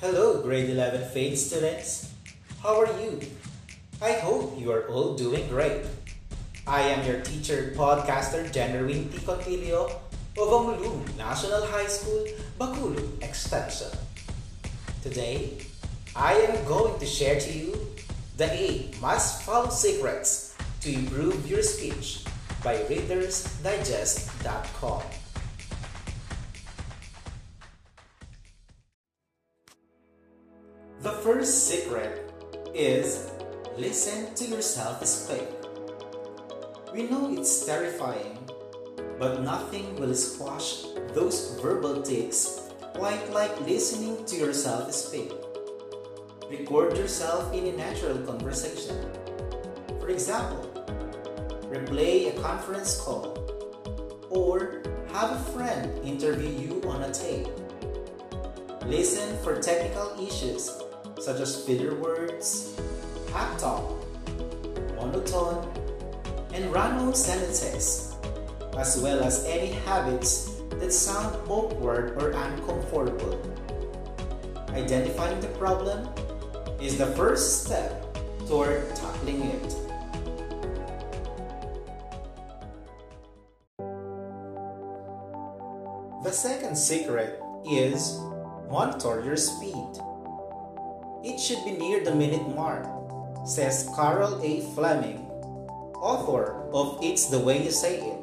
Hello, grade 11 faith students. How are you? I hope you are all doing great. I am your teacher, podcaster, Generwin T. Of Amulum National High School, Bacolod Extension. Today, I am going to share to you the 8 must-follow secrets to improve your speech by ReadersDigest.com. first secret is listen to yourself speak. We know it's terrifying, but nothing will squash those verbal tics quite like listening to yourself speak. Record yourself in a natural conversation. For example, replay a conference call or have a friend interview you on a tape. Listen for technical issues such as filler words, talk, monotone, and run-on sentences, as well as any habits that sound awkward or uncomfortable. Identifying the problem is the first step toward tackling it. The second secret is monitor your speed. It should be near the minute mark, says Carol A. Fleming, author of It's the Way You Say It.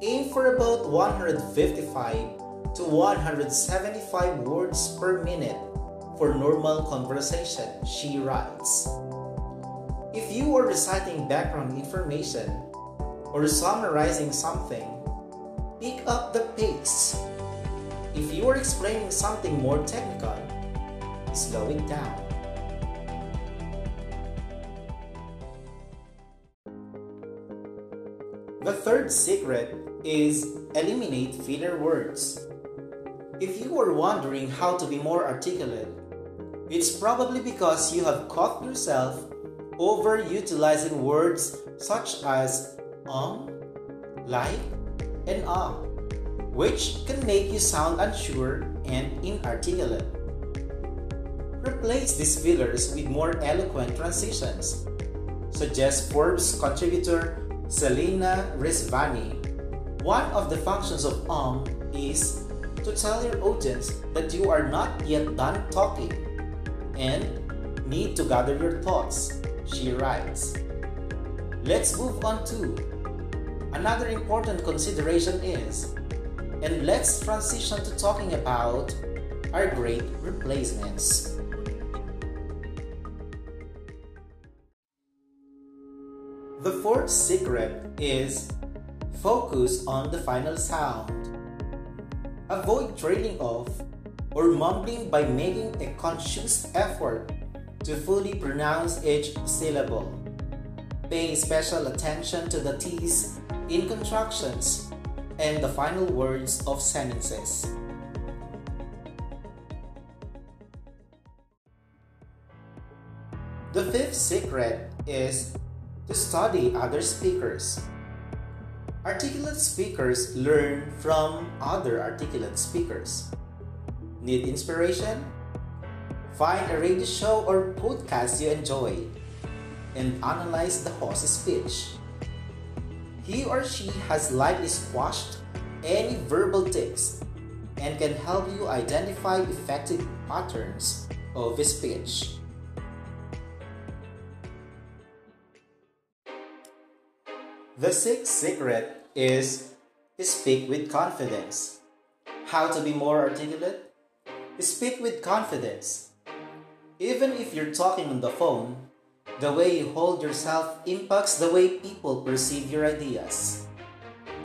Aim for about 155 to 175 words per minute for normal conversation, she writes. If you are reciting background information or summarizing something, pick up the pace. If you are explaining something more technical, slow it down. The third secret is eliminate filler words. If you are wondering how to be more articulate, it's probably because you have caught yourself overutilizing words such as um, like, and ah, which can make you sound unsure and inarticulate. Replace these fillers with more eloquent transitions. Suggests Forbes contributor Selena Rezvani. One of the functions of um is to tell your audience that you are not yet done talking and need to gather your thoughts, she writes. Let's move on to another important consideration is, and let's transition to talking about our great replacements. The fourth secret is focus on the final sound. Avoid trailing off or mumbling by making a conscious effort to fully pronounce each syllable. Pay special attention to the T's in contractions and the final words of sentences. The fifth secret is to study other speakers. Articulate speakers learn from other articulate speakers. Need inspiration? Find a radio show or podcast you enjoy and analyze the host's speech. He or she has likely squashed any verbal tics and can help you identify effective patterns of speech. The sixth secret is speak with confidence. How to be more articulate? Speak with confidence. Even if you're talking on the phone, the way you hold yourself impacts the way people perceive your ideas.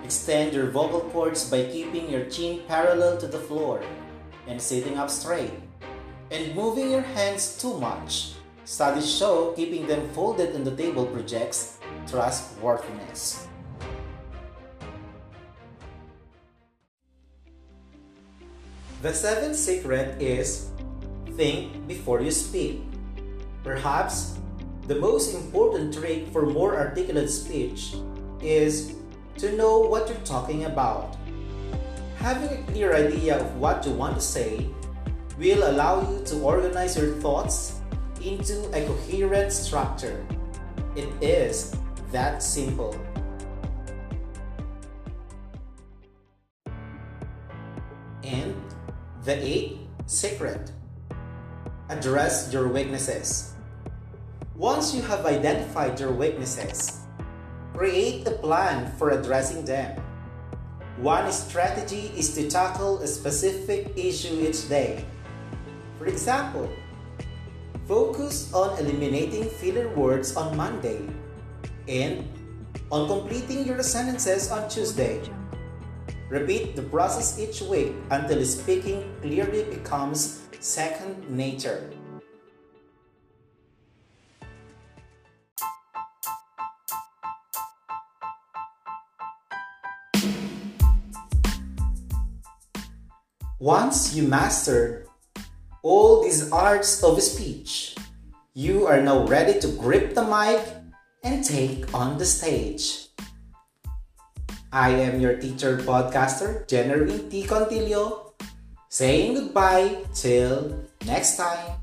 Extend your vocal cords by keeping your chin parallel to the floor and sitting up straight. And moving your hands too much. Studies show keeping them folded on the table projects trustworthiness. The seventh secret is think before you speak. Perhaps the most important trick for more articulate speech is to know what you're talking about. Having a clear idea of what you want to say will allow you to organize your thoughts into a coherent structure. It is that simple. And the eighth secret address your weaknesses. Once you have identified your weaknesses, create a plan for addressing them. One strategy is to tackle a specific issue each day. For example, focus on eliminating filler words on Monday and on completing your sentences on Tuesday. Repeat the process each week until speaking clearly becomes second nature. Once you mastered all these arts of speech, you are now ready to grip the mic and take on the stage. I am your teacher podcaster, Jennery T. Contillo, saying goodbye till next time.